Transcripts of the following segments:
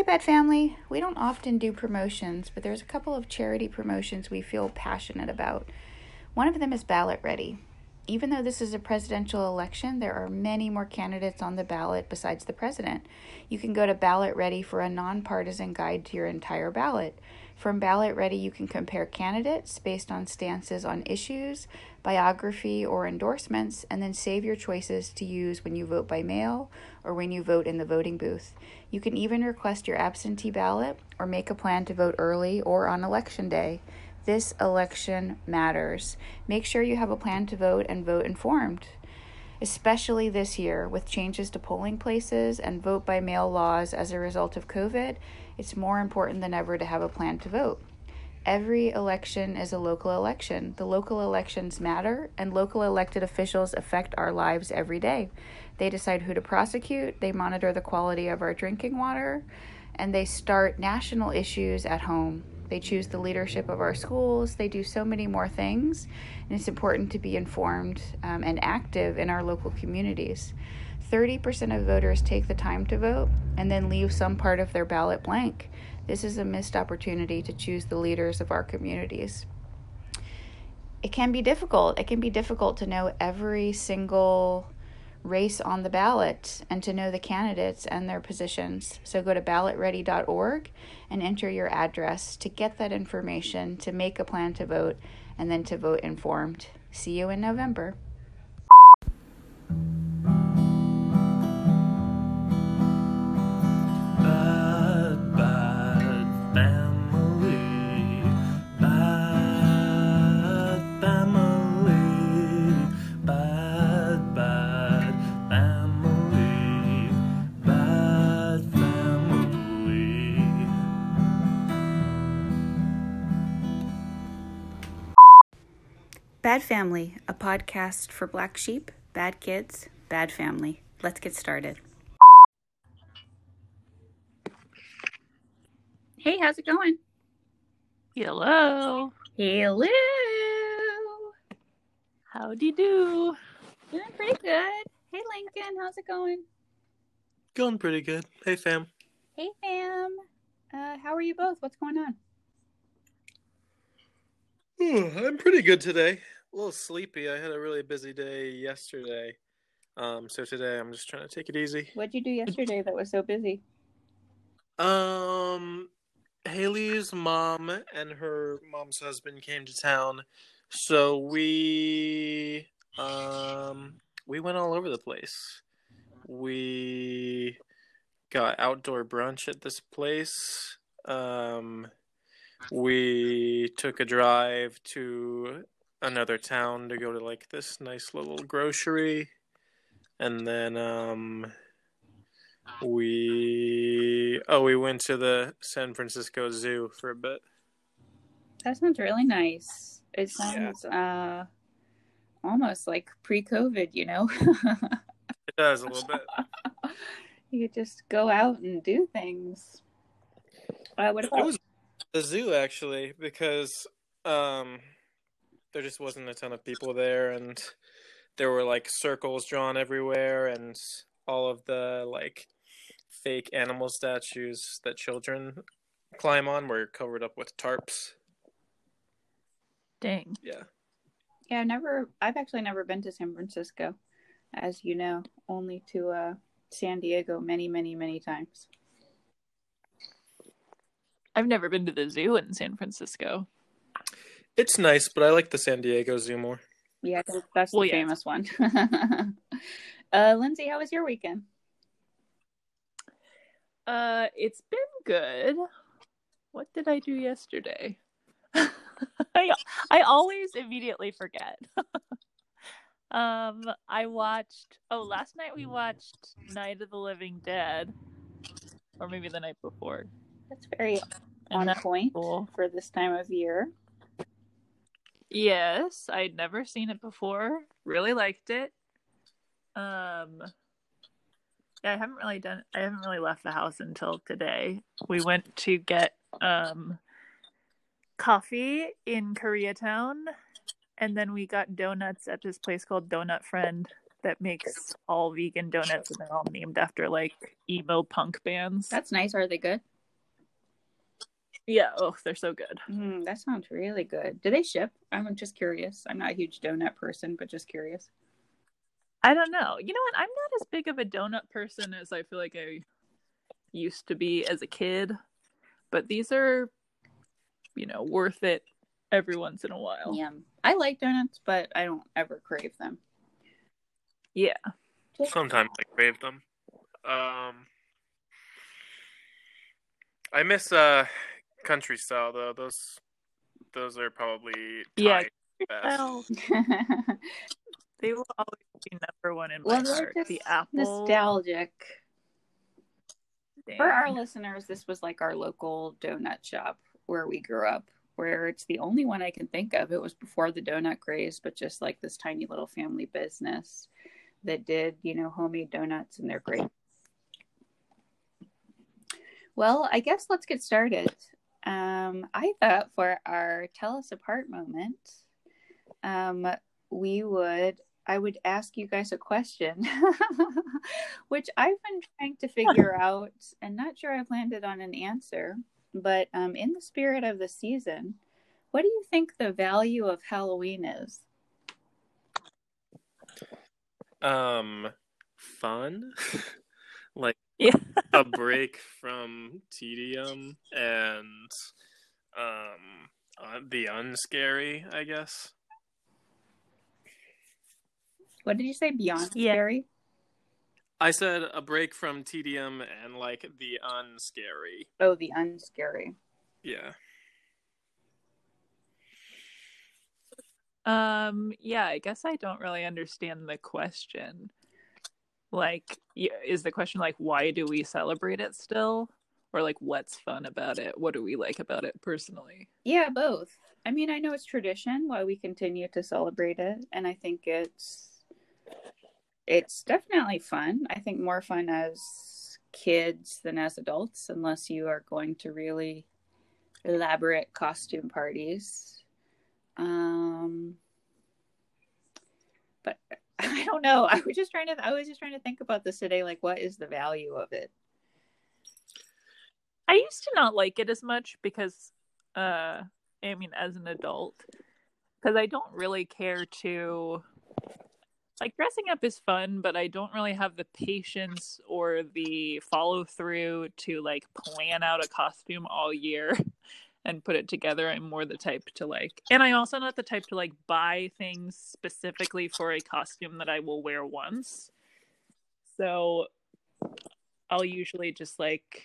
Hey, Bad Family. We don't often do promotions, but there's a couple of charity promotions we feel passionate about. One of them is Ballot Ready. Even though this is a presidential election, there are many more candidates on the ballot besides the president. You can go to Ballot Ready for a nonpartisan guide to your entire ballot. From Ballot Ready, you can compare candidates based on stances on issues, biography, or endorsements, and then save your choices to use when you vote by mail or when you vote in the voting booth. You can even request your absentee ballot or make a plan to vote early or on election day. This election matters. Make sure you have a plan to vote and vote informed. Especially this year, with changes to polling places and vote by mail laws as a result of COVID, it's more important than ever to have a plan to vote. Every election is a local election. The local elections matter, and local elected officials affect our lives every day. They decide who to prosecute, they monitor the quality of our drinking water, and they start national issues at home. They choose the leadership of our schools. They do so many more things, and it's important to be informed um, and active in our local communities. 30% of voters take the time to vote and then leave some part of their ballot blank. This is a missed opportunity to choose the leaders of our communities. It can be difficult. It can be difficult to know every single race on the ballot and to know the candidates and their positions. So go to ballotready.org and enter your address to get that information, to make a plan to vote, and then to vote informed. See you in November. Bad Family, a podcast for black sheep, bad kids, bad family. Let's get started. Hey, how's it going? Hello. Hello. Howdy do. You do? Doing pretty good. Hey, Lincoln, how's it going? Going pretty good. Hey, fam. Hey, fam. Uh, how are you both? What's going on? I'm pretty good today. A little sleepy. I had a really busy day yesterday. Um, so today I'm just trying to take it easy. What'd you do yesterday that was so busy? Um, Haley's mom and her mom's husband came to town, so we um we went all over the place. We got outdoor brunch at this place. Um, we took a drive to another town to go to like this nice little grocery, and then um we oh we went to the San Francisco Zoo for a bit. That sounds really nice. It sounds uh almost like pre-COVID, you know. It does a little bit. you could just go out and do things. Uh, what It about was the zoo actually because um there just wasn't a ton of people there and there were like circles drawn everywhere and all of the like fake animal statues that children climb on were covered up with tarps. Dang. Yeah. Yeah, I've never I've actually never been to San Francisco, as you know, only to uh San Diego many, many, many times. I've never been to the zoo in San Francisco. It's nice, but I like the San Diego Zoo more. Yeah, that's Well, the yeah. famous one. uh Lindsay, how was your weekend? Uh, it's been good. What did I do yesterday? I I always immediately forget. um, I watched. Oh, last night we watched Night of the Living Dead, or maybe the night before. That's very And on that's point cool. for this time of year. Yes, I'd never seen it before. Really liked it. Um yeah, I haven't really done I haven't really left the house until today. We went to get um coffee in Koreatown and then we got donuts at this place called Donut Friend that makes all vegan donuts and they're all named after like emo punk bands. That's nice. Are they good? Yeah, oh, they're so good. Mm, that sounds really good. Do they ship? I'm just curious. I'm not a huge donut person, but just curious. I don't know. You know what? I'm not as big of a donut person as I feel like I used to be as a kid, but these are, you know, worth it every once in a while. Yeah, I like donuts, but I don't ever crave them. Yeah. Sometimes I crave them. Um, I miss uh country style though. Those those are probably Yeah. best. Well, they will always be number one in my well, they're heart. just The apple. nostalgic. Dang. For our listeners, this was like our local donut shop where we grew up, where it's the only one I can think of. It was before the donut craze, but just like this tiny little family business that did, you know, homemade donuts, and they're great. Well, I guess let's get started. Um, I thought for our tell us apart moment, um, we would I would ask you guys a question, which I've been trying to figure out and not sure I've landed on an answer. But um, in the spirit of the season, what do you think the value of Halloween is? Um, fun, like Yeah. a break from tedium and um uh, the unscary, I guess. What did you say? Beyond Yeah. scary? I said a break from tedium and like the unscary. Oh, the unscary. Yeah. Um, yeah, I guess I don't really understand the question. Like, is the question like, why do we celebrate it still? Or like, what's fun about it? What do we like about it personally? Yeah, both. I mean, I know it's tradition why we continue to celebrate it, and I think it's it's definitely fun. I think more fun as kids than as adults, unless you are going to really elaborate costume parties. Um, I don't know. I was just trying to. I was just trying to think about this today. Like, what is the value of it? I used to not like it as much because, uh, I mean, as an adult, because I don't really care to. Like dressing up is fun, but I don't really have the patience or the follow through to like plan out a costume all year and put it together. I'm more the type to like, and I also not the type to like buy things specifically for a costume that I will wear once. So I'll usually just like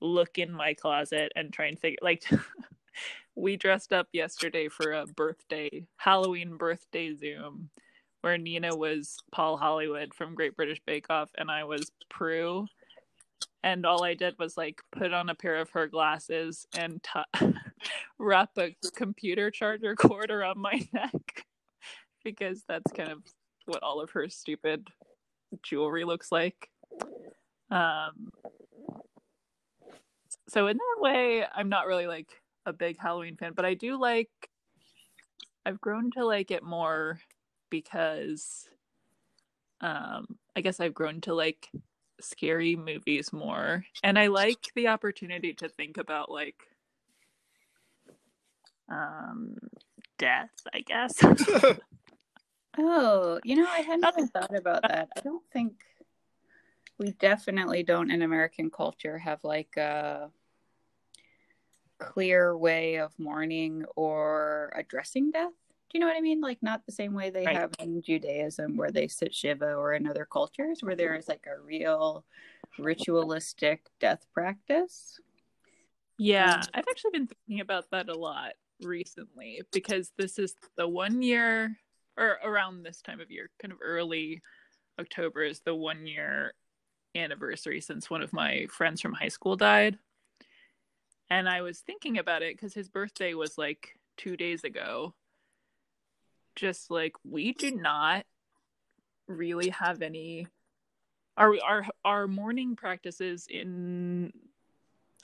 look in my closet and try and figure like we dressed up yesterday for a birthday Halloween birthday Zoom where Nina was Paul Hollywood from Great British Bake Off and I was Prue and all I did was like put on a pair of her glasses and t- wrap a computer charger cord around my neck because that's kind of what all of her stupid jewelry looks like. Um, so in that way, I'm not really like a big Halloween fan, but I do like. I've grown to like it more because, um, I guess I've grown to like scary movies more, and I like the opportunity to think about like, um, death. I guess. Oh, you know, I hadn't even thought about that. I don't think we definitely don't in American culture have like a clear way of mourning or addressing death. Do you know what I mean? Like not the same way they Right. have in Judaism where they sit Shiva or in other cultures where there is like a real ritualistic death practice. Yeah, Um, I've actually been thinking about that a lot recently because this is the one year, or around this time of year, kind of early October is the one year anniversary since one of my friends from high school died. And I was thinking about it because his birthday was like two days ago. Just like we do not really have any our our our mourning practices in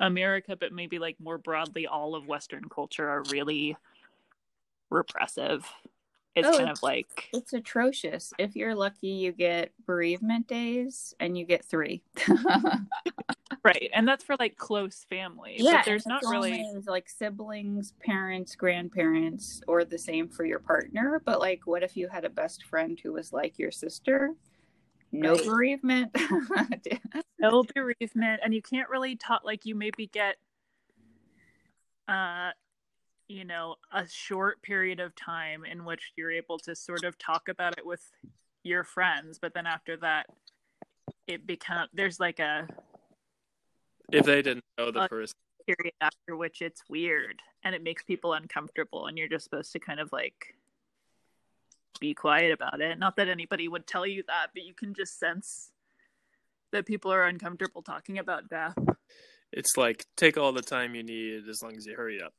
America, but maybe like more broadly, all of Western culture are really repressive. It's Oh, kind of like It's atrocious. If you're lucky, you get bereavement days and you get three. right. and that's for like close family. Yeah, but there's not really. like siblings, parents, grandparents, or the same for your partner. But like, what if you had a best friend who was like your sister? No Right. bereavement. no bereavement and you can't really talk like you maybe get uh you know a short period of time in which you're able to sort of talk about it with your friends but then after that it become there's like a If they didn't know the Uh, person. period after which it's weird and it makes people uncomfortable and you're just supposed to kind of like be quiet about it not that anybody would tell you that but you can just sense that people are uncomfortable talking about death It's like take all the time you need as long as you hurry up.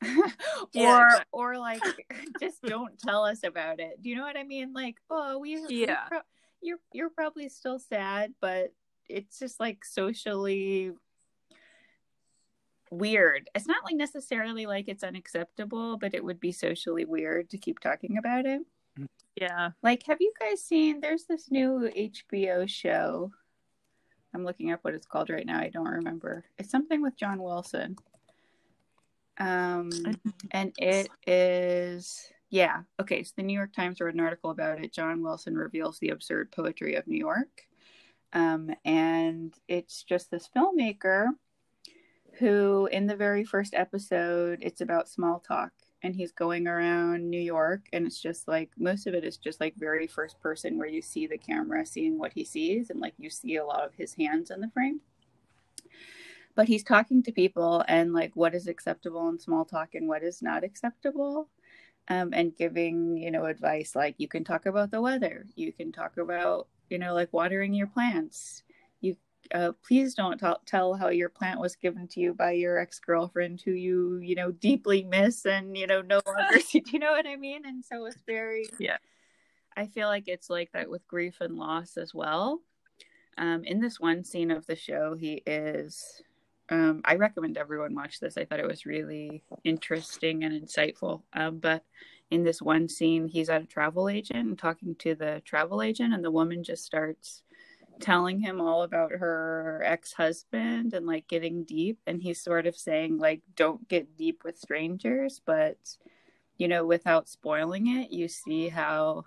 Yeah, or exactly. or like just don't tell us about it. Do you know what I mean? Like, oh, we we Yeah. pro- you're you're probably still sad, but it's just like socially weird. It's not like necessarily like it's unacceptable, but it would be socially weird to keep talking about it. yeah Like, have you guys seen? There's this new HBO show. I'm looking up what it's called right now. I don't remember. It's something with John Wilson. Um, and it is yeah okay. So the New York Times wrote an article about it. John Wilson reveals the absurd poetry of New York, um, and it's just this filmmaker who, in the very first episode, it's about small talk and he's going around New York, and it's just like most of it is just like very first person where you see the camera seeing what he sees, and like you see a lot of his hands in the frame. But he's talking to people and like what is acceptable in small talk and what is not acceptable, um, and giving you know advice like you can talk about the weather, you can talk about you know like watering your plants. You uh, please don't t- tell how your plant was given to you by your ex girlfriend who you you know deeply miss and you know no longer see. Do you know what I mean? And so it's very Yeah. I feel like it's like that with grief and loss as well. Um, in this one scene of the show, he is. Um, I recommend everyone watch this. I thought it was really interesting and insightful. Um, but in this one scene, he's at a travel agent and talking to the travel agent, and the woman just starts telling him all about her ex-husband and like getting deep. And he's sort of saying like don't get deep with strangers but you know without spoiling it you see how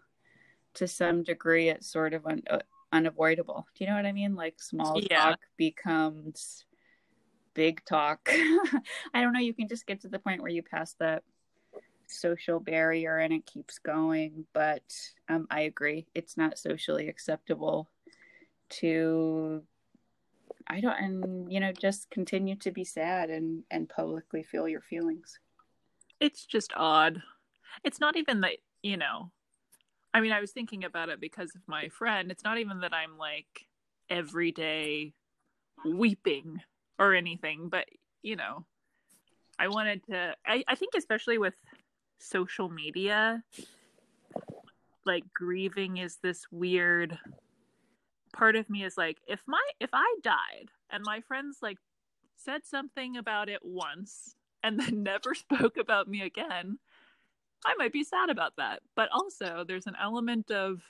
to some degree it's sort of un- uh, unavoidable. Do you know what i mean? Like small Yeah. talk becomes big talk. I don't know you can just get to the point where you pass that social barrier and it keeps going but um, i agree it's not socially acceptable to i don't and you know just continue to be sad and and publicly feel your feelings it's just odd. It's not even that, you know, I mean, I was thinking about it because of my friend. It's not even that I'm like every day weeping or anything, but, you know, I wanted to, I, I think, especially with social media, like grieving is this weird part of me is like, if my, if I died and my friends like said something about it once and then never spoke about me again, I might be sad about that. But also, there's an element of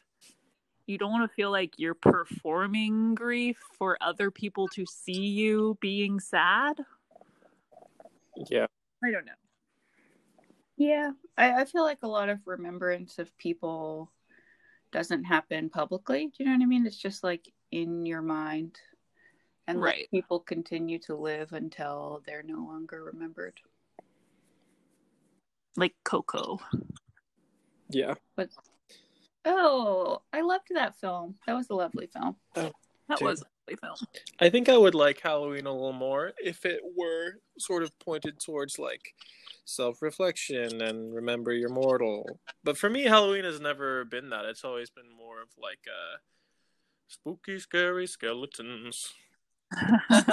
you don't want to feel like you're performing grief for other people to see you being sad. Yeah. I don't know. Yeah I, I feel like a lot of remembrance of people doesn't happen publicly do you know what i mean it's just like in your mind and like, Right. people continue to live until they're no longer remembered Like Coco. Yeah. But oh i loved that film that was a lovely film oh, That Dude. was a lovely film. I think I would like Halloween a little more if it were sort of pointed towards like self reflection and remember you're mortal. But for me, Halloween has never been that. It's always been more of like uh, spooky, scary skeletons. That's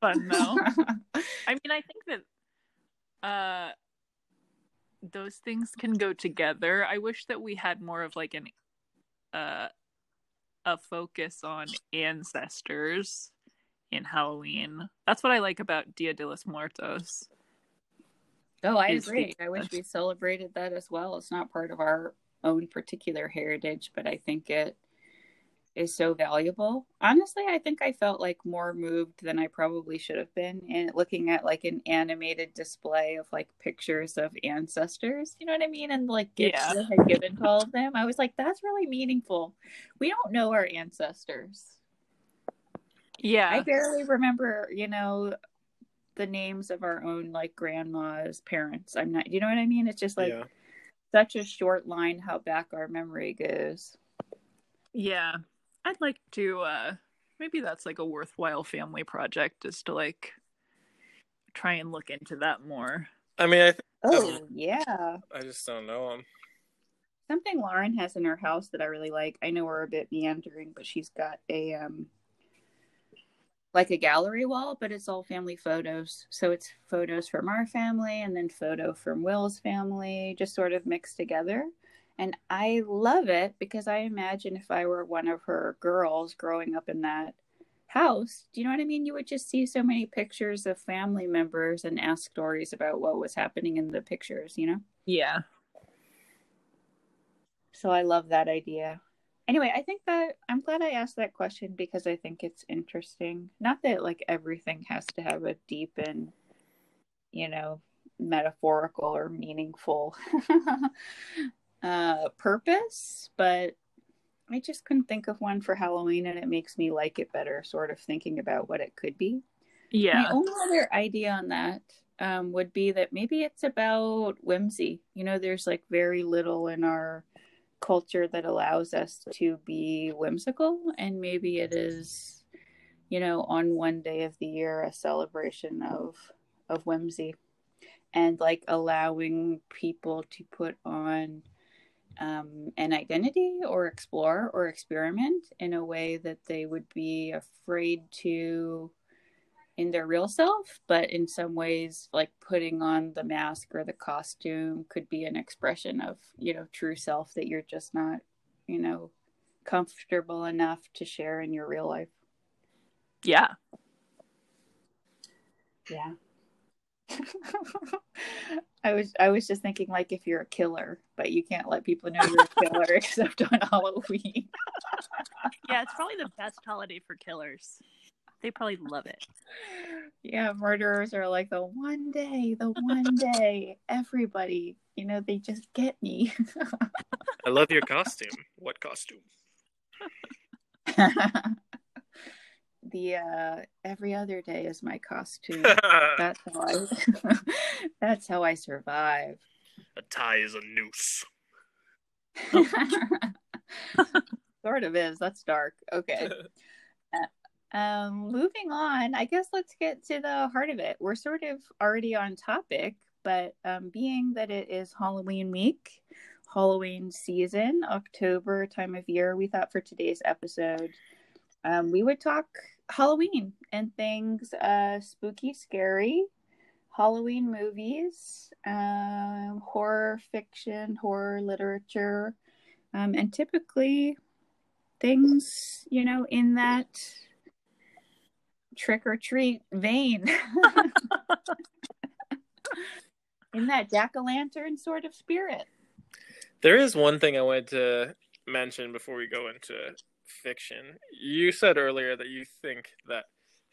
fun though. I mean, I think that uh those things can go together. I wish that we had more of like an uh a focus on ancestors in Halloween. That's what I like about Dia de los Muertos. Oh, I agree. I wish we celebrated that as well. It's not part of our own particular heritage, but I think it is so valuable. Honestly, I think I felt like more moved than I probably should have been in looking at like an animated display of like pictures of ancestors. You know what I mean? And like gifts Yeah. that had given to all of them. I was like, that's really meaningful. We don't know our ancestors. Yeah. I barely remember, you know, the names of our own like grandma's parents. I'm not, you know what I mean? It's just like yeah. such a short line how back our memory goes. Yeah. I'd like to uh maybe that's like a worthwhile family project is to like try and look into that more. I mean, I th- Oh, yeah. I just don't know him. Something Lauren has in her house that I really like. I know we're a bit meandering, but she's got a um like a gallery wall, but it's all family photos. So it's photos from our family and then photo from Will's family, just sort of mixed together. And I love it because I imagine if I were one of her girls growing up in that house, do you know what I mean? You would just see so many pictures of family members and ask stories about what was happening in the pictures, you know? Yeah. So I love that idea. Anyway, I think that I'm glad I asked that question because I think it's interesting. Not that like everything has to have a deep and, you know, metaphorical or meaningful uh, purpose, but I just couldn't think of one for Halloween and it makes me like it better, sort of thinking about what it could be. Yeah. My only other idea on that um, would be that maybe it's about whimsy. You know, there's like very little in our culture that allows us to be whimsical, and maybe it is, you know, on one day of the year a celebration of of whimsy, and like allowing people to put on um, an identity or explore or experiment in a way that they would be afraid to in their real self, but in some ways, like putting on the mask or the costume could be an expression of, you know, true self that you're just not, you know, comfortable enough to share in your real life. Yeah. Yeah. I was I was just thinking like if you're a killer, but you can't let people know you're a killer except on Halloween. Yeah, it's probably the best holiday for killers. They probably love it. Yeah, murderers are like the one day, the one day, everybody, you know, they just get me. I love your costume. What costume? The uh every other day is my costume. That's how I that's how I survive. a tie is a noose. sort of is. That's dark. Okay. Um, moving on, I guess let's get to the heart of it. We're sort of already on topic, but um, being that it is Halloween week, Halloween season, October time of year, we thought for today's episode, um, we would talk Halloween and things uh, spooky, scary, Halloween movies, um, horror fiction, horror literature, um, and typically things, you know, in that trick or treat vein. in that jack o' lantern sort of spirit. There is one thing I wanted to mention before we go into fiction. You said earlier that you think that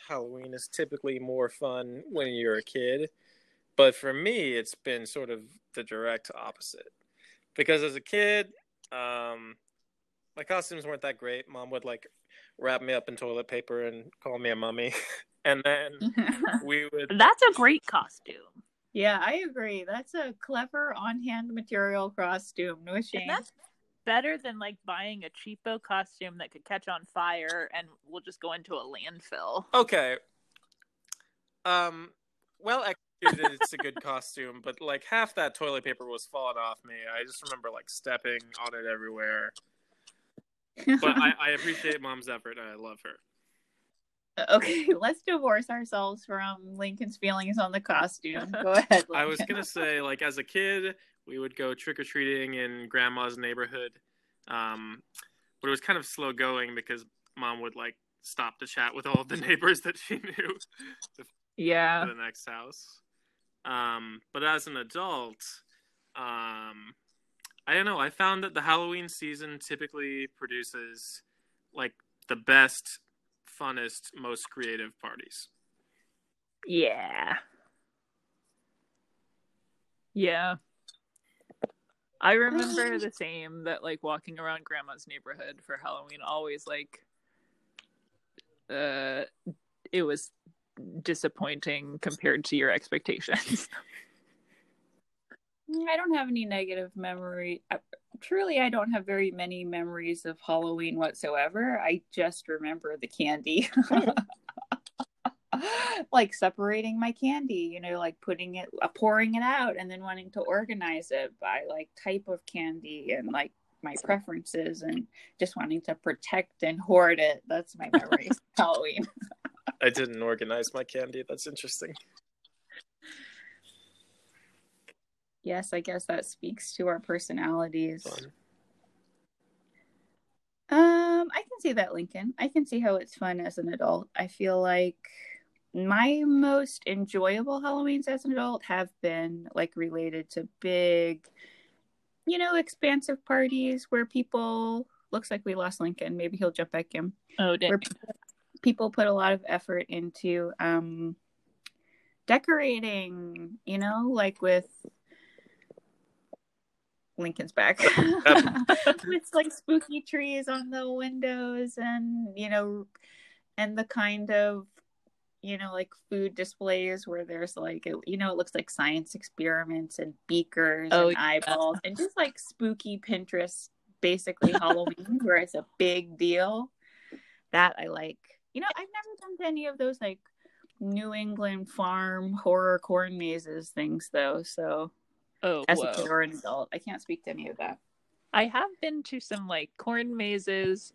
Halloween is typically more fun when you're a kid, but for me, it's been sort of the direct opposite. Because as a kid, um, my costumes weren't that great. Mom would like wrap me up in toilet paper and call me a mummy, and then we would That's a great costume. yeah, I agree. That's a clever on hand material costume. No And shame. that's better than like buying a cheapo costume that could catch on fire and will just go into a landfill. Okay. Um, well executed, it's a good costume, but like half that toilet paper was falling off me. I just remember like stepping on it everywhere. But I, I appreciate mom's effort and I love her. okay, let's divorce ourselves from Lincoln's feelings on the costume. Go ahead. I was gonna say, like as a kid, we would go trick or treating in grandma's neighborhood. Um, but it was kind of slow going because mom would like stop to chat with all of the neighbors that she knew Yeah. the next house. Um, but as an adult, um, I don't know. I found that the Halloween season typically produces like the best, funnest, most creative parties. Yeah. Yeah. I remember the same that like walking around grandma's neighborhood for Halloween always like uh it was disappointing compared to your expectations. I don't have any negative memory. Uh, truly, I don't have very many memories of Halloween whatsoever. I just remember the candy. like separating my candy, you know, like putting it, uh, pouring it out, and then wanting to organize it by like type of candy and like my preferences and just wanting to protect and hoard it. That's my memory of Halloween. I didn't organize my candy. That's interesting. Yes, I guess that speaks to our personalities. Fun. Um, I can see that, Lincoln. I can see how it's fun as an adult. I feel like my most enjoyable Halloweens as an adult have been like related to big, you know, expansive parties where people looks like we lost Lincoln. Maybe he'll jump back in. Oh, dang. Where people put a lot of effort into um decorating, you know, like with Lincoln's back. it's like spooky trees on the windows and you know and the kind of you know like food displays where there's like it, you know it looks like science experiments and beakers Oh, and yeah. eyeballs and just like spooky Pinterest basically Halloween where it's a big deal. That I like. You know, I've never done any of those like New England farm horror corn mazes things though, so Oh, as whoa. a kid or an adult, I can't speak to any of that. I have been to some like corn mazes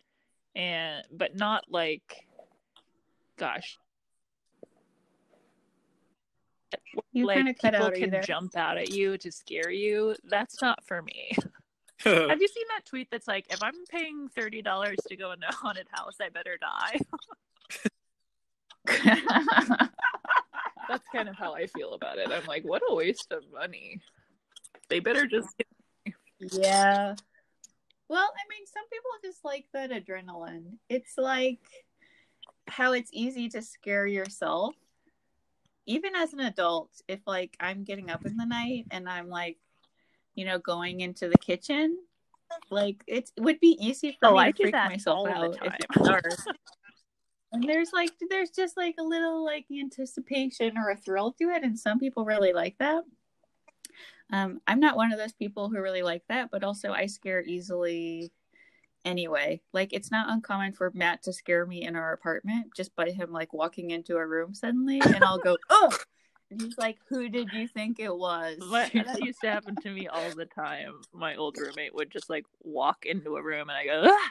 and but not like gosh. You like kind of cut people out. Can there? jump out at you to scare you. That's not for me. Have you seen that tweet that's like, if I'm paying thirty dollars to go in a haunted house, I better die? That's kind of how I feel about it. I'm like, what a waste of money. They better just yeah. Well, I mean, some people just like that adrenaline. It's like how it's easy to scare yourself. Even as an adult, if like I'm getting up in the night and I'm like, you know, going into the kitchen, like it would be easy for Oh, me I to freak myself all the out if dark. and there's like there's just like a little like anticipation or a thrill to it, and some people really like that. Um, I'm not one of those people who really like that, but also I scare easily anyway. Like it's not uncommon for Matt to scare me in our apartment just by him like walking into a room suddenly and I'll go, Oh and he's like, Who did you think it was? That used to happen to me all the time. My old roommate would just like walk into a room and I go, ah!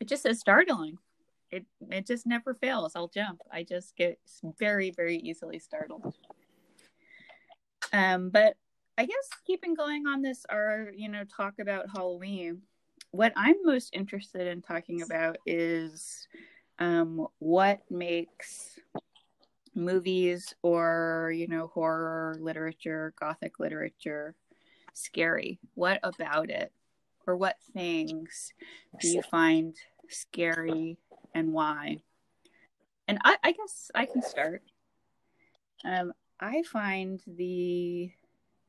it just is startling. It it just never fails. I'll jump. I just get very, very easily startled. Um, but I guess keeping going on this our, you know, talk about Halloween, what I'm most interested in talking about is um what makes movies or, you know, horror literature, gothic literature scary. What about it? Or what things do you find scary and why? And I, I guess I can start. Um, I find the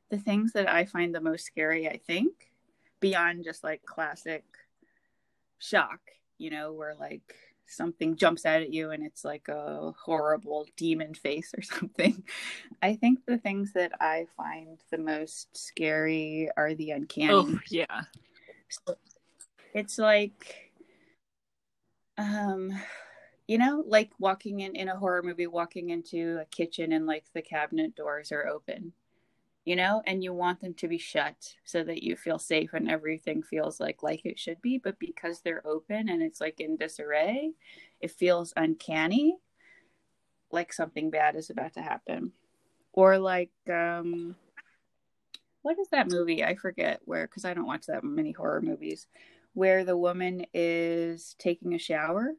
the things that I find the most scary, I think, beyond just like classic shock, you know, where like something jumps out at you and it's like a horrible demon face or something. I think the things that I find the most scary are the uncanny. Oh, yeah. So it's like um you know like walking in in a horror movie walking into a kitchen and like the cabinet doors are open you know and you want them to be shut so that you feel safe and everything feels like like it should be but because they're open and it's like in disarray it feels uncanny like something bad is about to happen or like um what is that movie i forget where because i don't watch that many horror movies where the woman is taking a shower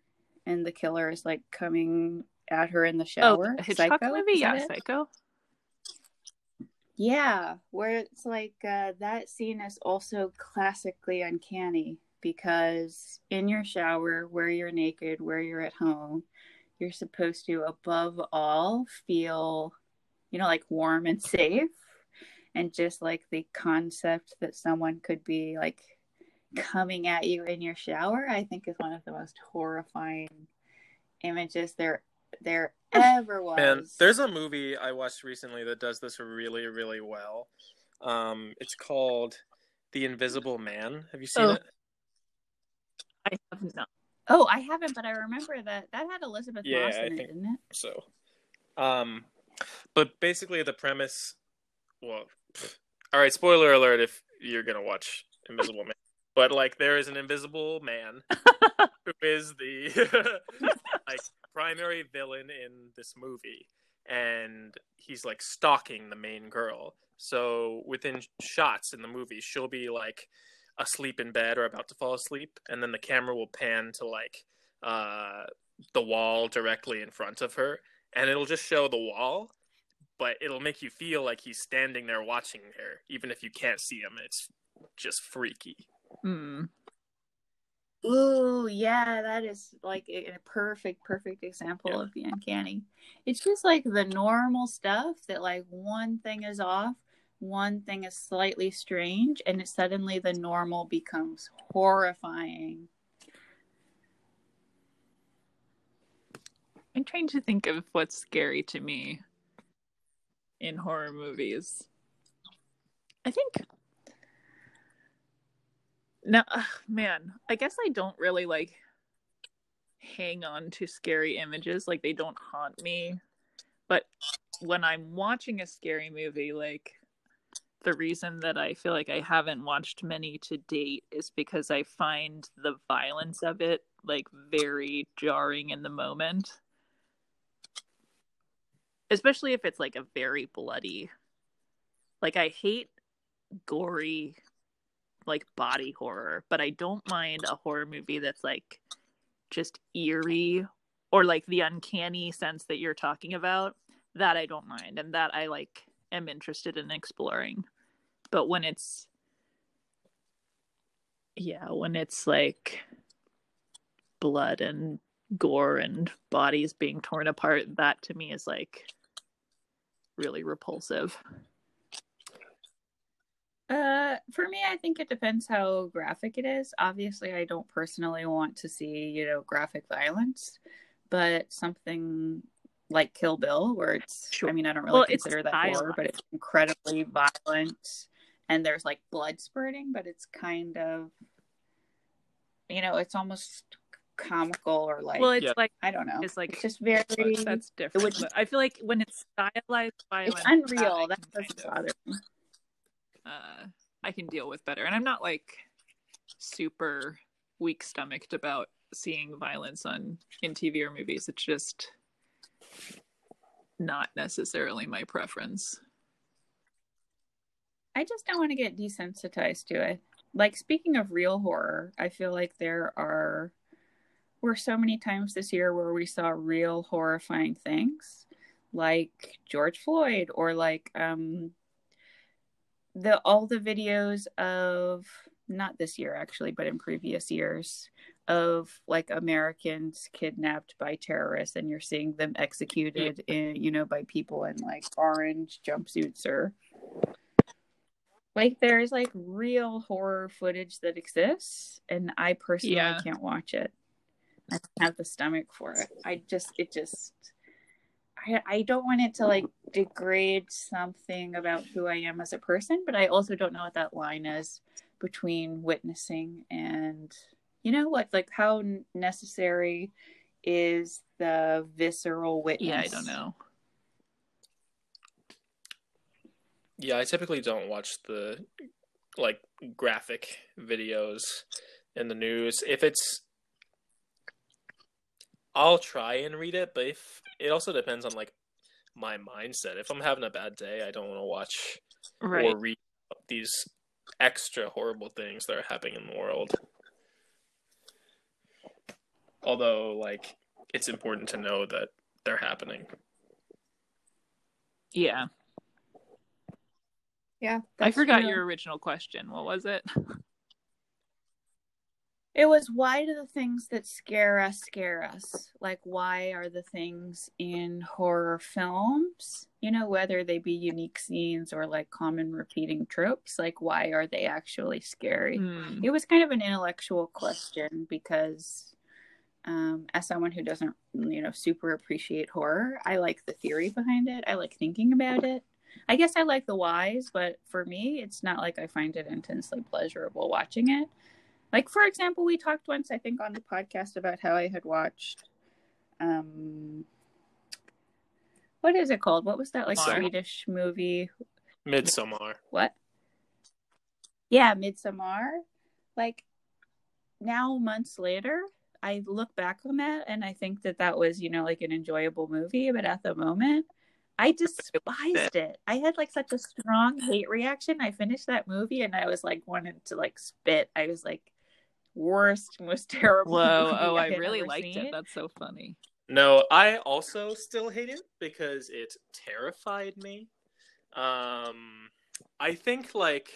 and the killer is like coming at her in the Oh, shower the Hitchcock Psycho? movie? Yeah, it? Psycho. Yeah, where it's like uh, that scene is also classically uncanny because in your shower, where you're naked, where you're at home, you're supposed to, above all, feel, you know, like warm and safe. And just like the concept that someone could be like coming at you in your shower, I think is one of the most horrifying images there there ever was. Man, there's a movie I watched recently that does this really, really well. Um, it's called The Invisible Man. Have you seen Oh. it? I have not. Oh, I haven't, but I remember that that had Elisabeth Yeah, Moss I it, think- didn't it? So, um, but basically the premise. Well, pff, all right. Spoiler alert! If you're gonna watch Invisible Man, but like there is an invisible man who is the like primary villain in this movie, and he's like stalking the main girl. So within shots in the movie, she'll be like asleep in bed or about to fall asleep, and then the camera will pan to like uh, the wall directly in front of her, and it'll just show the wall, but it'll make you feel like he's standing there watching her, even if you can't see him. It's just freaky. Hmm. Ooh, yeah, that is like a perfect, perfect example Yeah. of the uncanny. It's just like the normal stuff that like one thing is off, one thing is slightly strange, and it suddenly the normal becomes horrifying. I'm trying to think of what's scary to me in horror movies. I think. No, ugh, man. I guess I don't really like hang on to scary images. Like they don't haunt me. But when I'm watching a scary movie, like the reason that I feel like I haven't watched many to date is because I find the violence of it like very jarring in the moment especially if it's like a very bloody like i hate gory like body horror but i don't mind a horror movie that's like just eerie or like the uncanny sense that you're talking about that i don't mind and that i like am interested in exploring. But when it's yeah when it's like blood and gore and bodies being torn apart that to me is like really repulsive Uh, for me, I think it depends how graphic it is. Obviously, I don't personally want to see, you know, graphic violence, but something like Kill Bill, where it's, Sure. I mean, I don't really Well, consider that horror, but it's incredibly violent and there's like blood spurting, but it's kind of, you know, it's almost comical or like, well it's Yeah. like I don't know. it's like- it's just very, that's different would- i feel like when it's stylized violence it's unreal. that That I can doesn't bother me. Uh, i can deal with better. And i'm not like super weak stomached about seeing violence on in tv or movies. It's just not necessarily my preference. I just don't want to get desensitized to it. Like speaking of real horror, I feel like there are were so many times this year where we saw real horrifying things, like George Floyd or like um the all the videos of not this year actually, but in previous years of like Americans kidnapped by terrorists and you're seeing them executed in eh, you know by people in like orange jumpsuits or like there's like real horror footage that exists and i personally Yeah. can't watch it. I don't have the stomach for it. I just it just I, I don't want it to like degrade something about who i am as a person but i also don't know what that line is between witnessing and you know what like how necessary is the visceral witness yeah i don't know Yeah, I typically don't watch the like graphic videos in the news. If it's I'll try and read it, but if it also depends on like my mindset. If I'm having a bad day, I don't want to watch right or read these extra horrible things that are happening in the world. Although like it's important to know that they're happening. yeah yeah i forgot true. your original question what was it It was why do the things that scare us scare us? Like, why are the things in horror films, you know, whether they be unique scenes or like common repeating tropes, like, why are they actually scary? Hmm. It was kind of an intellectual question because, um, as someone who doesn't, you know, super appreciate horror, I like the theory behind it. I like thinking about it. I guess I like the whys, but for me, it's not like I find it intensely pleasurable watching it. Like, for example, we talked once, I think, on the podcast about how I had watched, um, what is it called? What was that like. Swedish movie? Midsommar. What? Yeah, Midsommar. Like now, months later, I look back on that and I think that that was, you know, like an enjoyable movie. But at the moment, I despised it. I had like such a strong hate reaction. I finished that movie and I was like wanted to like spit. I was like worst, most terrible. Whoa! movie Oh, I had really ever liked seen. it. That's so funny. No, I also still hate it because it terrified me. Um, I think like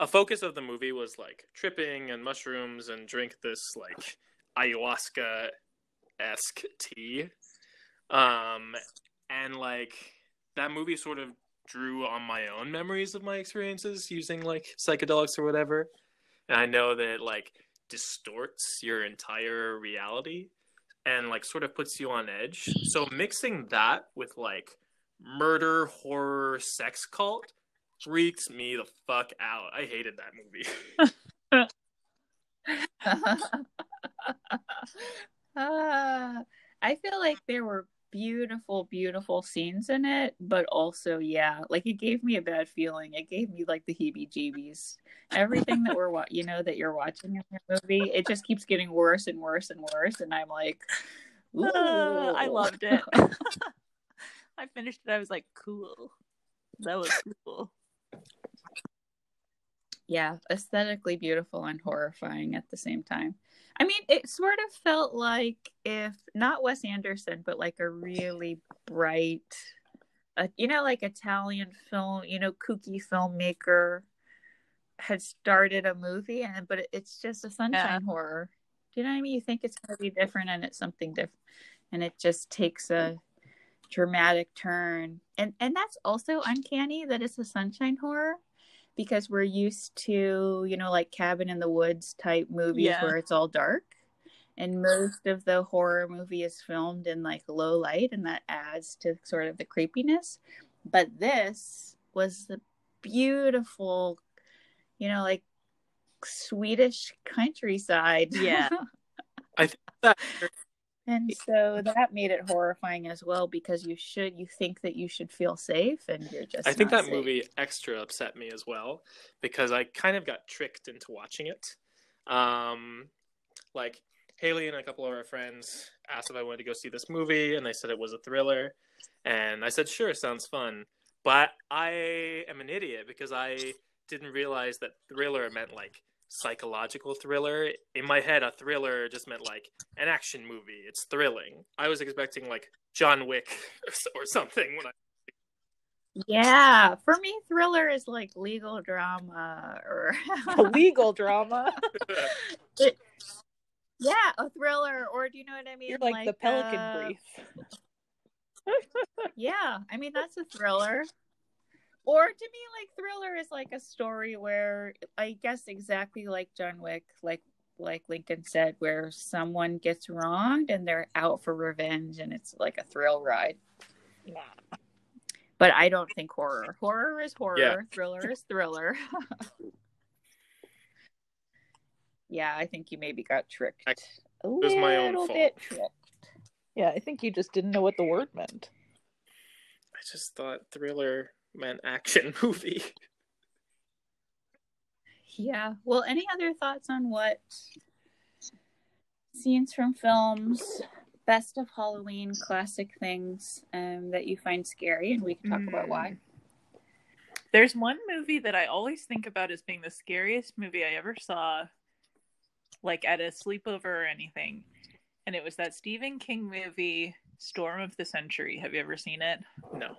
a focus of the movie was like tripping and mushrooms and drink this like ayahuasca esque tea. Um, and like that movie sort of drew on my own memories of my experiences using like psychedelics or whatever. And I know that it like distorts your entire reality and like sort of puts you on edge. So mixing that with like murder, horror, sex cult freaks me the fuck out. I hated that movie. Ah, I feel like there were beautiful, beautiful scenes in it, but also, yeah, like it gave me a bad feeling. It gave me like the heebie-jeebies. Everything that we're wa- you know that you're watching in the movie, it just keeps getting worse and worse and worse, and I'm like, Uh, I loved it. I finished it. I was like, cool. That was cool. yeah, aesthetically beautiful and horrifying at the same time. I mean, it sort of felt like if not Wes Anderson, but like a really bright, uh, you know, like Italian film, you know, kooky filmmaker had started a movie, and but it's just a sunshine horror. Do you know what I mean? You think it's going to be different, and it's something different, and it just takes a dramatic turn, and and that's also uncanny that it's a sunshine horror because we're used to, you know, like cabin in the woods type movies Yeah. where it's all dark. And most of the horror movie is filmed in like low light, and that adds to sort of the creepiness. But this was the beautiful, you know, like Swedish countryside. Yeah. I think That- and so that made it horrifying as well because you should, you think that you should feel safe, and you're just. I think that safe. movie extra upset me as well because I kind of got tricked into watching it. Um, like Haley and a couple of our friends asked if I wanted to go see this movie, and they said it was a thriller, and I said sure, sounds fun. But I am an idiot because I didn't realize that thriller meant like psychological thriller. In my head, a thriller just meant like an action movie. It's thrilling. I was expecting like John Wick or something when I Yeah, for me, thriller is like legal drama or Legal drama. It- yeah, a thriller, or do you know what I mean? You're like, the Pelican uh, Brief. Yeah, I mean that's a thriller. Or to me, like thriller is like a story where I guess exactly like John Wick, like like Lincoln said, where someone gets wronged and they're out for revenge, and it's like a thrill ride. yeah But I don't think horror. Horror is horror. Yeah. Thriller is thriller. yeah, I think you maybe got tricked. I- a was my own little fault. bit tricked. Yeah, I think you just didn't know what the word meant. I just thought thriller meant action movie. Yeah. Well, any other thoughts on what scenes from films, best of Halloween, classic things um, that you find scary, and we can talk about why. There's one movie that I always think about as being the scariest movie I ever saw, like at a sleepover or anything. And it was that Stephen King movie, Storm of the Century. Have you ever seen it? No.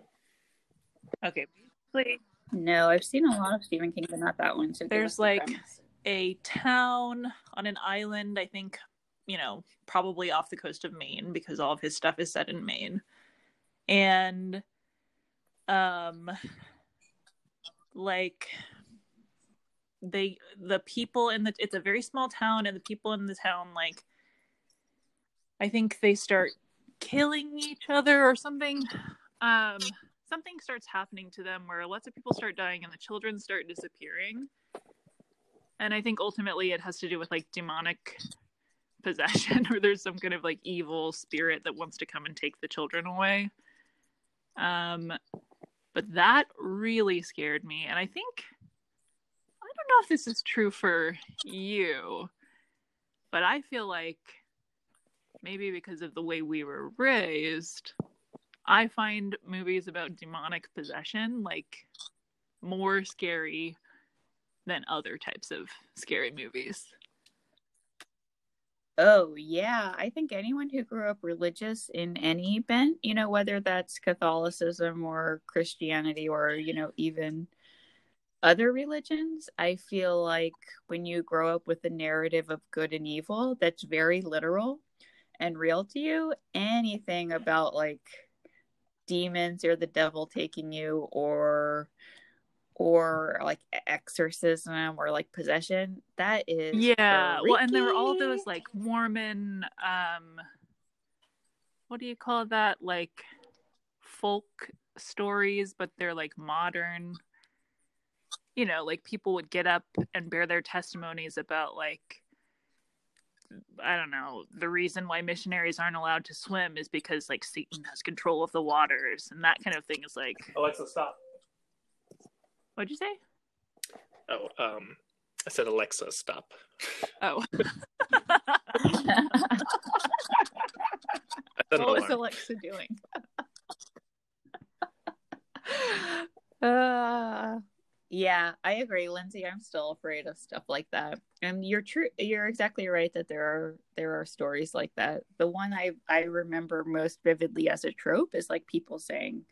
Okay. Basically, No, I've seen a lot of Stephen King, but not that one. So There's like- premise. a town on an island, I think, you know, probably off the coast of Maine because all of his stuff is set in Maine. And um like they the people in the it's a very small town and the people in the town like I think they start killing each other or something. Um something starts happening to them where lots of people start dying and the children start disappearing. And I think ultimately it has to do with like demonic possession or there's some kind of like evil spirit that wants to come and take the children away. Um but that really scared me and I think I don't know if this is true for you, but I feel like maybe because of the way we were raised, I find movies about demonic possession like more scary than other types of scary movies. Oh, yeah. I think anyone who grew up religious in any bent, you know, whether that's Catholicism or Christianity or, you know, even other religions, I feel like when you grow up with the narrative of good and evil, that's very literal and real to you. Anything about like demons or the devil taking you or or like exorcism or like possession that is yeah freaky. well and there were all those like mormon um what do you call that like folk stories but they're like modern you know like people would get up and bear their testimonies about like I don't know, the reason why missionaries aren't allowed to swim is because like Satan has control of the waters and that kind of thing is like Alexa, stop. what'd you say? Oh, um, I said Alexa, stop. Oh. I said an what was. Alexa doing? uh, yeah, I agree, Lindsay. I'm still afraid of stuff like that. And you're true. You're exactly right that there are there are stories like that. The one I I remember most vividly as a trope is like people saying,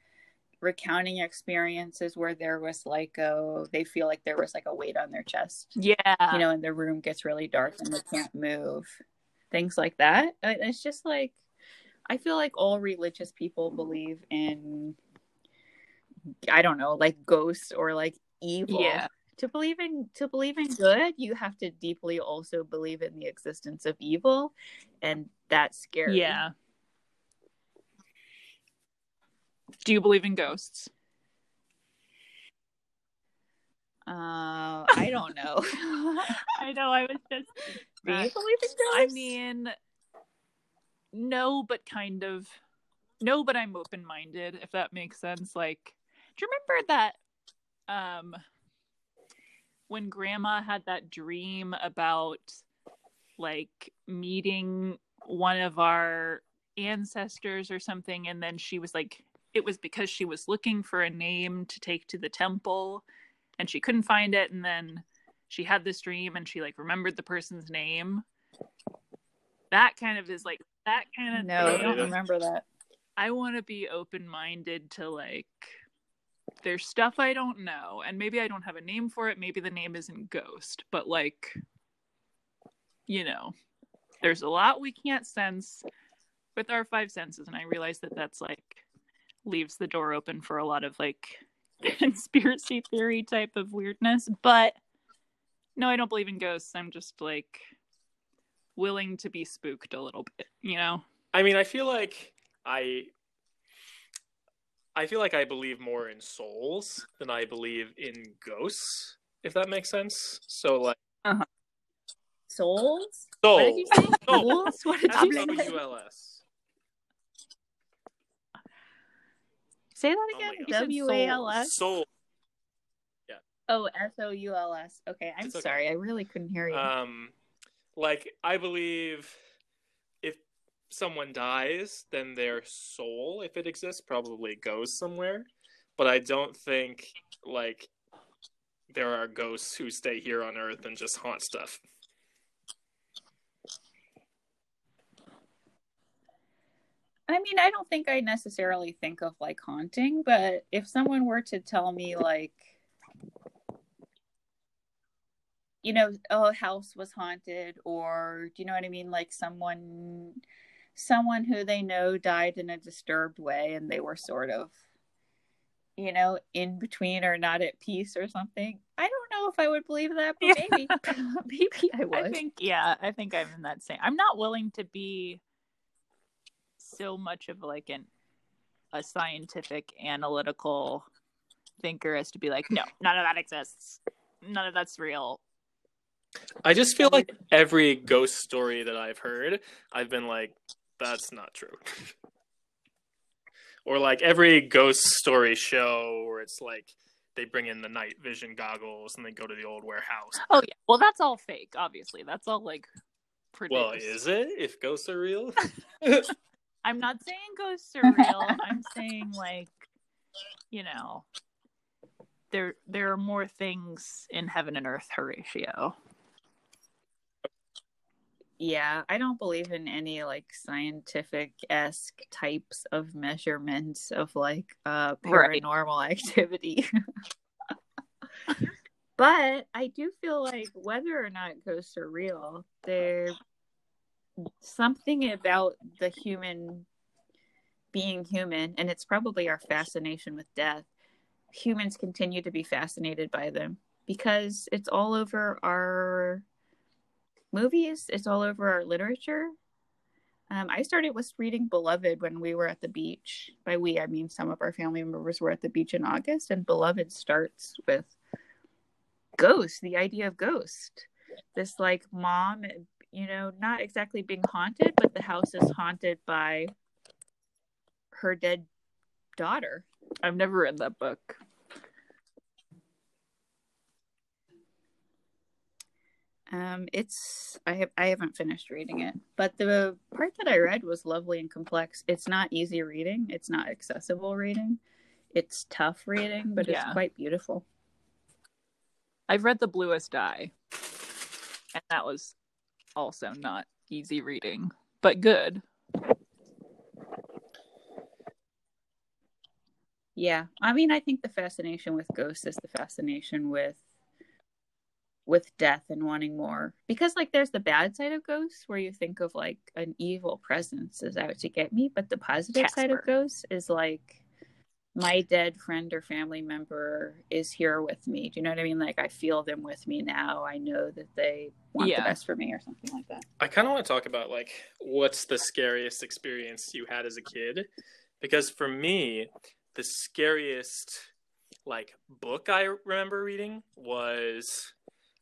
recounting experiences where there was like a they feel like there was like a weight on their chest. yeah. You know, and the room gets really dark and they can't move. Things like that. It's just like I feel like all religious people believe in I don't know, like ghosts or like evil. Yeah. To believe in to believe in good, you have to deeply also believe in the existence of evil, and that's scary. Yeah. Do you believe in ghosts? Uh, I don't know. I know. I was just. Do you Uh, believe in ghosts? I mean, no, but kind of. No, but I'm open minded, if that makes sense. Like, do you remember that um when grandma had that dream about like meeting one of our ancestors or something and then she was like it was because she was looking for a name to take to the temple and she couldn't find it and then she had this dream and she like remembered the person's name that kind of is like that kind of no, I don't remember that. I want to be open minded to like there's stuff I don't know and maybe I don't have a name for it maybe the name isn't ghost but like you know there's a lot we can't sense with our five senses and I realize that that's like leaves the door open for a lot of like conspiracy theory type of weirdness but no I don't believe in ghosts. I'm just like willing to be spooked a little bit you know? I mean, I feel like I I feel like I believe more in souls than I believe in ghosts, if that makes sense. So like Souls? soul. What did you say? Souls? What did you say? U L S. Say that Oh again. God. W A L S. Soul. Yeah. Oh, S O U L S. Okay, I'm okay. sorry. I really couldn't hear you. Um, like I believe if someone dies, then their soul, if it exists, probably goes somewhere. But I don't think like there are ghosts who stay here on Earth and just haunt stuff. I mean, I don't think I necessarily think of like haunting, but if someone were to tell me like you know, a house was haunted, or do you know what I mean? Like someone, someone who they know died in a disturbed way, and they were sort of, you know, in between or not at peace or something. I don't know if I would believe that, but Yeah. maybe, maybe I would. I think yeah, I think I'm in that same. I'm not willing to be so much of like an a scientific analytical thinker as to be like, no, none of that exists. None of that's real. I just feel like every ghost story that I've heard, I've been like, that's not true. or like every ghost story show where it's like they bring in the night vision goggles and they go to the old warehouse. Oh yeah. Well, that's all fake. Obviously, that's all like produced. Well, is it? If ghosts are real? I'm not saying ghosts are real. I'm saying like, you know, there there are more things in heaven and earth, Horatio. Yeah, I don't believe in any like scientific esque types of measurements of like uh Right. paranormal activity. but I do feel like whether or not ghosts are real, there's something about the human being human, and it's probably our fascination with death. Humans continue to be fascinated by them because it's all over our movies. It's all over our literature. Um, I started with reading Beloved when we were at the beach. By we, I mean some of our family members were at the beach in August, and Beloved starts with ghost, the idea of ghost. This like mom, you know, not exactly being haunted, but the house is haunted by her dead daughter. I've never read that book. Um, it's I have I haven't finished reading it, but the part that I read was lovely and complex. It's not easy reading. It's not accessible reading. It's tough reading, but Yeah. it's quite beautiful. I've read The Bluest Eye, and that was also not easy reading, but good. Yeah, I mean, I think the fascination with ghosts is the fascination with with death and wanting more. Because like there's the bad side of ghosts where you think of like an evil presence is out to get me but the positive side of ghosts is like my dead friend or family member is here with me. Do you know what i mean? Like i feel them with me now. I know that they want Yeah. the best for me or something like that. I kind of want to talk about like what's the scariest experience you had as a kid. Because for me the scariest like book I remember reading was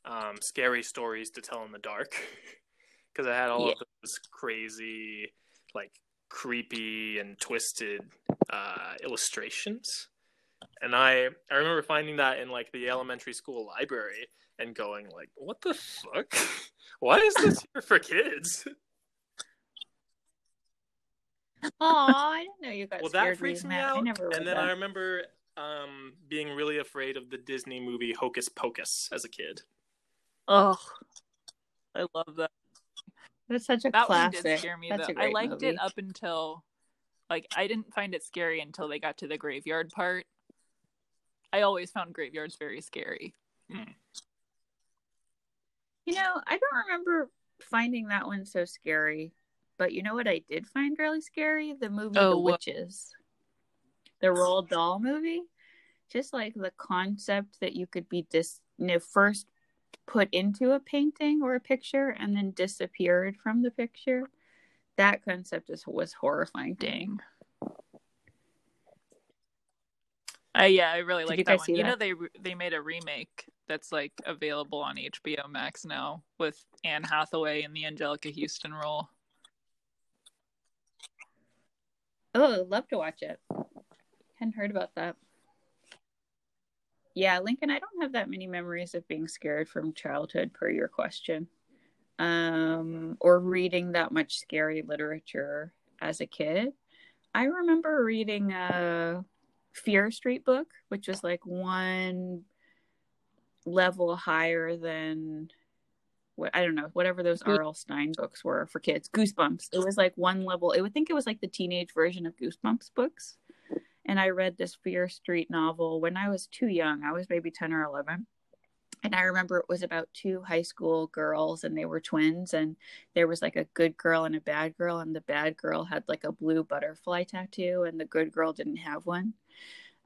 um, scary stories to tell in the dark. Because I had all Yeah. of those crazy like creepy and twisted uh, illustrations. And I I remember finding that in like the elementary school library and going like what the fuck? Why is this here for kids? Oh i didn't know you got well that freaks reading me out i never read and then that. i remember um being really afraid of the disney movie hocus pocus as a kid Oh, I love that. that's such a That classic one did scare me that's though. a great I liked movie. it up until like I didn't find it scary until they got to the graveyard part. I always found graveyards very scary. Hmm. You know, I don't remember finding that one so scary, but you know what I did find really scary? The movie Oh, The what? Witches. The Roald Dahl movie. Just like the concept that you could be dis you know, first put into a painting or a picture and then disappeared from the picture. That concept is was horrifying. Dang. Uh, yeah, I really like that one. You know they they made a remake that's like available on HBO Max now with Anne Hathaway in the Anjelica Huston role. Oh, I'd love to watch it. Hadn't heard about that. Yeah, Lincoln, I don't have that many memories of being scared from childhood per your question. Um, or reading that much scary literature as a kid. I remember reading a Fear Street book, which was like one level higher than what I don't know, whatever those R.L. Stine books were for kids. Goosebumps. It was like one level. I would think it was like the teenage version of Goosebumps books. And I read this Fear Street novel when I was too young. I was maybe 10 or 11. and I remember it was about two high school girls and they were twins and there was like a good girl and a bad girl and the bad girl had like a blue butterfly tattoo and the good girl didn't have one.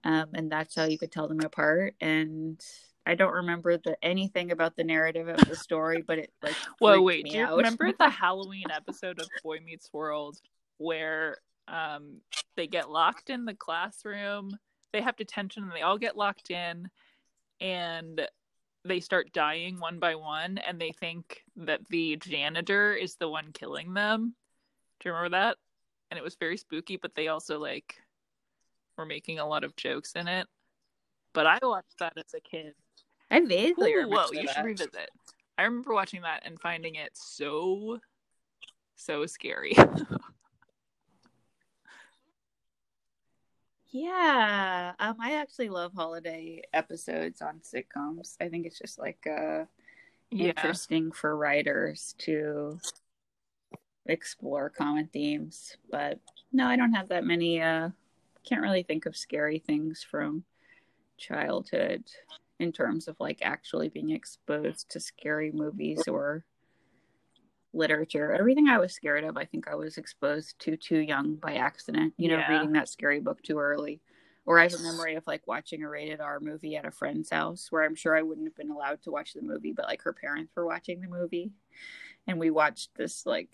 Um, and that's how you could tell them apart. And I don't remember the anything about the narrative of the story, but it like Well, freaked wait, do you out. remember the Halloween episode of Boy Meets World where um they get locked in the classroom, they have detention and they all get locked in and they start dying one by one and they think that the janitor is the one killing them. Do you remember that? And it was very spooky, but they also like were making a lot of jokes in it. But I watched that as a kid. I vaguely Ooh, remember whoa, you that. should revisit. I remember watching that and finding it so, so scary. Yeah, um, I actually love holiday episodes on sitcoms. I think it's just like uh, yeah. interesting for writers to explore common themes. But no, I don't have that many. Uh, can't really think of scary things from childhood in terms of like actually being exposed to scary movies or literature. Everything I was scared of, I think I was exposed to too young by accident. You know, Yeah. reading that scary book too early. Or I have a memory of like watching a rated R movie at a friend's house where I'm sure I wouldn't have been allowed to watch the movie, but like her parents were watching the movie. And we watched this like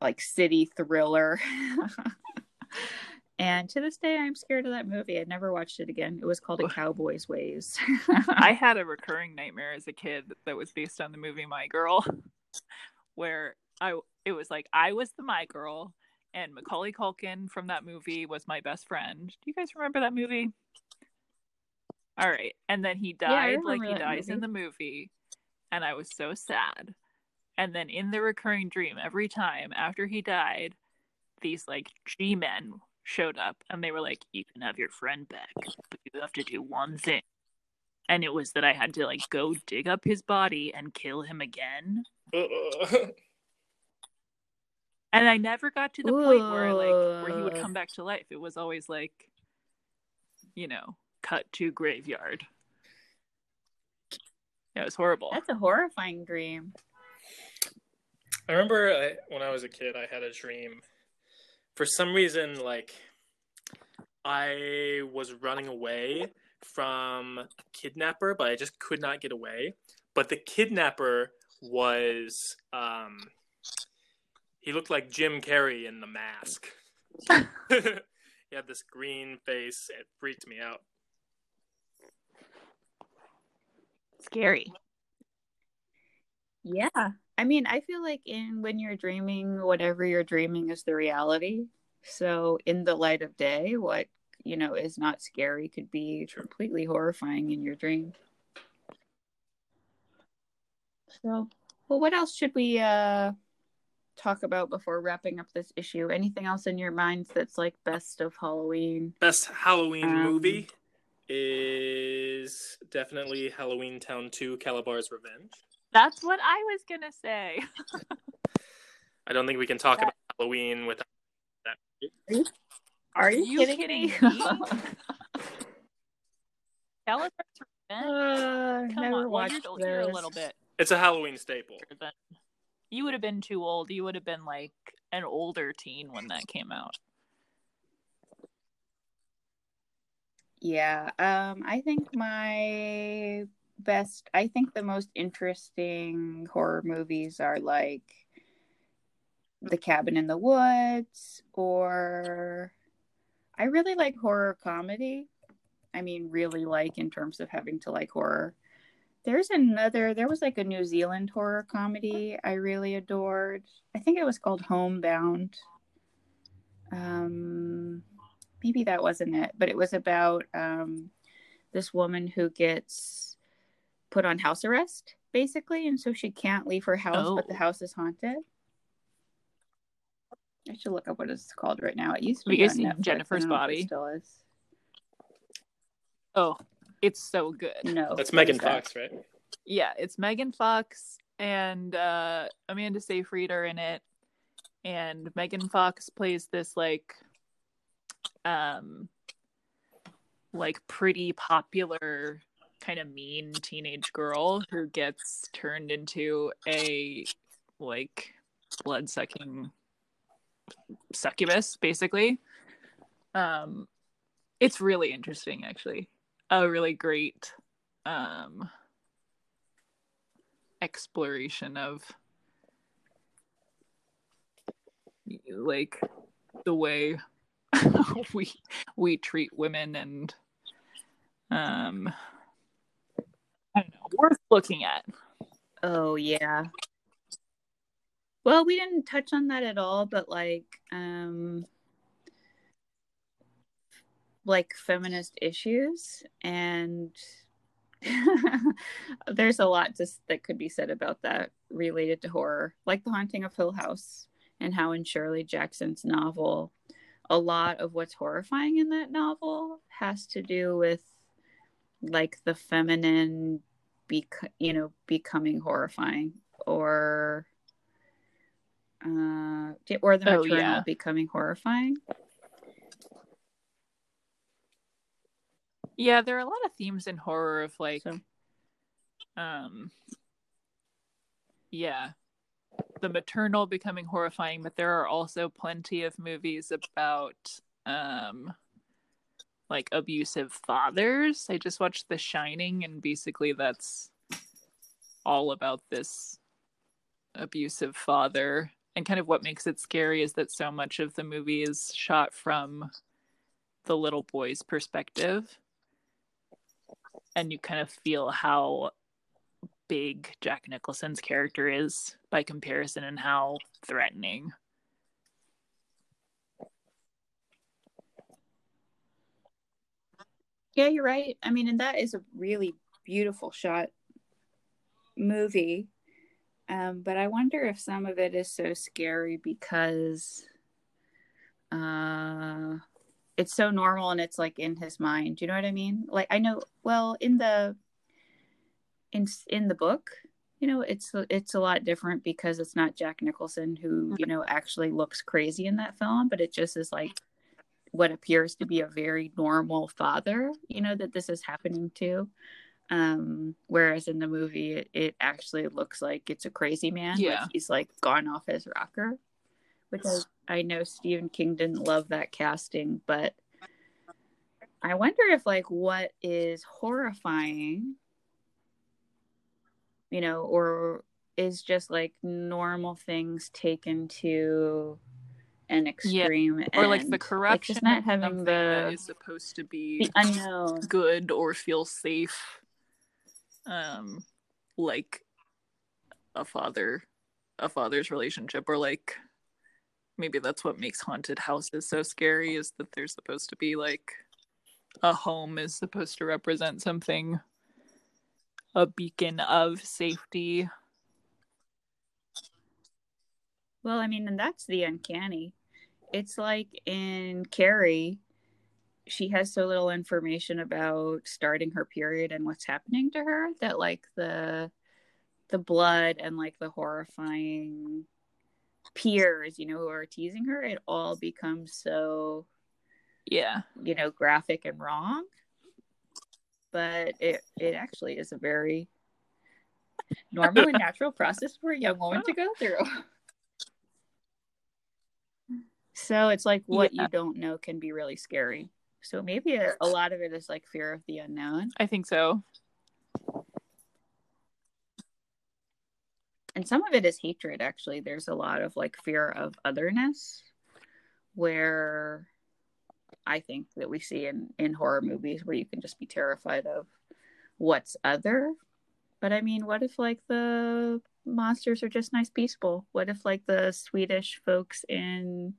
like city thriller. and to this day I'm scared of that movie. I never watched it again. It was called A Cowboy's Ways. I had a recurring nightmare as a kid that was based on the movie My Girl, where I it was like I was the My Girl and Macaulay Culkin from that movie was my best friend. Do you guys remember that movie? All right, and then he Yeah, died like he dies in the movie, and I was so sad. And then in the recurring dream, every time after he died, these like G men showed up and they were like, "You can have your friend back, but you have to do one thing." And it was that I had to like go dig up his body and kill him again. Ugh. And I never got to the point where like where he would come back to life. It was always like, you know, cut to graveyard. It was horrible. That's a horrifying dream. I remember I, when I was a kid, I had a dream. For some reason, like I was running away from a kidnapper, but I just could not get away. But the kidnapper was um he looked like Jim Carrey in the mask. he had this green face. It freaked me out. Scary. Yeah. I mean, I feel like in when you're dreaming, whatever you're dreaming is the reality. So in the light of day, what you know is not scary could be completely horrifying in your dream. So, well, what else should we uh talk about before wrapping up this issue? Anything else in your minds that's like best of Halloween? Best Halloween Um, movie is definitely Halloween Town 2 Kalabar's Revenge. That's what I was gonna say. I don't think we can talk about Halloween without that. movie. Are you kidding me? Kalabar's Revenge? uh, Come never on, well, watched you're, you're a little bit. It's a Halloween staple. You would have been too old. You would have been like an older teen when that came out. Yeah, um, I think my best, I think the most interesting horror movies are like The Cabin in the Woods, or I really like horror comedy. I mean, really like in terms of having to like horror. There's another, there was like a New Zealand horror comedy I really adored. I think it was called Homebound. Um, maybe that wasn't it, but it was about um, this woman who gets put on house arrest, basically, and so she can't leave her house, but the Oh. house is haunted. I should look up what it's called right now. It used to be you guys on Netflix. Jennifer's don't know if it Body? Still is. Oh, it's so good. No, That's Megan that? Fox, right? Yeah, it's Megan Fox and uh, Amanda Seyfried are in it, and Megan Fox plays this like, um, like pretty popular kind of mean teenage girl who gets turned into a like blood sucking succubus basically. Um it's really interesting actually. A really great um exploration of like the way we we treat women and um I don't know, worth looking at. Oh yeah. Well, we didn't touch on that at all, but like um like feminist issues and there's a lot just that could be said about that related to horror, like The Haunting of Hill House and how in Shirley Jackson's novel a lot of what's horrifying in that novel has to do with like the feminine bec- you know becoming horrifying or uh or the Oh, maternal yeah. becoming horrifying Yeah, there are a lot of themes in horror of like So- um yeah. The maternal becoming horrifying, but there are also plenty of movies about um like abusive fathers. I just watched The Shining and basically that's all about this abusive father and kind of what makes it scary is that so much of the movie is shot from the little boy's perspective and you kind of feel how big Jack Nicholson's character is by comparison and how threatening. Yeah you're right. I mean and that is a really beautiful shot movie. Um but i wonder if some of it is so scary because uh it's so normal and it's like in his mind. You know what i mean? Like i know well in the in in the book you know it's it's a lot different because it's not jack nicholson who you know actually looks crazy in that film but it just is like what appears to be a very normal father you know that this is happening to um whereas in the movie it, it actually looks like it's a crazy man like Yeah. he's like gone off his rocker which I, I know stephen king didn't love that casting but i wonder if like what is horrifying you know or is just like normal things taken to an extreme Or like the corruption just not having the is supposed to be the unknown good or feel safe um like a father a father's relationship or like maybe that's what makes haunted houses so scary is that they're supposed to be like a home is supposed to represent something a beacon of safety Well, I mean, and that's the uncanny. It's like in Carrie, she has so little information about starting her period and what's happening to her that like the the blood and like the horrifying peers, you know, who are teasing her, it all becomes so, yeah you know, graphic and wrong. But it it actually is a very normal and natural process for a young woman to go through. So it's like what Yeah. you don't know can be really scary. So maybe a, a lot of it is like fear of the unknown. i think so And some of it is hatred, actually. There's a lot of like fear of otherness where I think that we see in, in horror movies where you can just be terrified of what's other. But I mean, what if like the monsters are just nice peaceful? What if like the Swedish folks in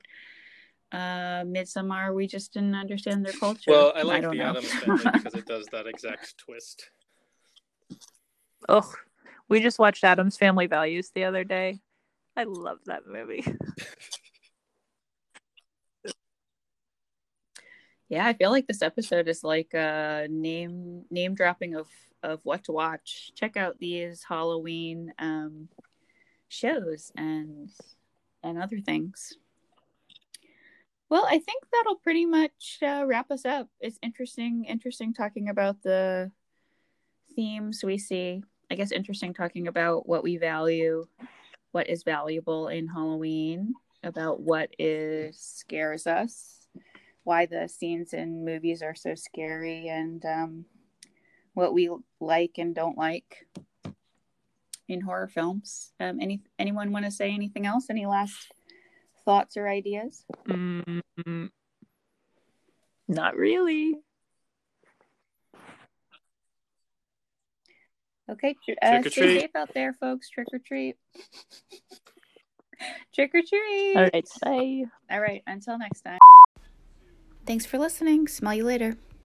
uh Midsommar we just didn't understand their culture? Well, I like don't the know. Addams family because it does that exact twist. Oh, We just watched Addams Family Values the other day. I love that movie. Yeah, I feel like this episode is like a name name dropping of of what to watch. Check out these Halloween um shows and and other things. Well, I think that'll pretty much uh, wrap us up. It's interesting interesting talking about the themes we see. I guess interesting talking about what we value, what is valuable in Halloween, about what is scares us, why the scenes in movies are so scary, and um, what we like and don't like in horror films. Um, any anyone want to say anything else? Any last thoughts or ideas? Mm, not really. Okay, tr- uh, Trick or stay safe out there, folks. Trick or treat. Trick or treat. All right, bye. All right. Until next time. Thanks for listening. Smell you later.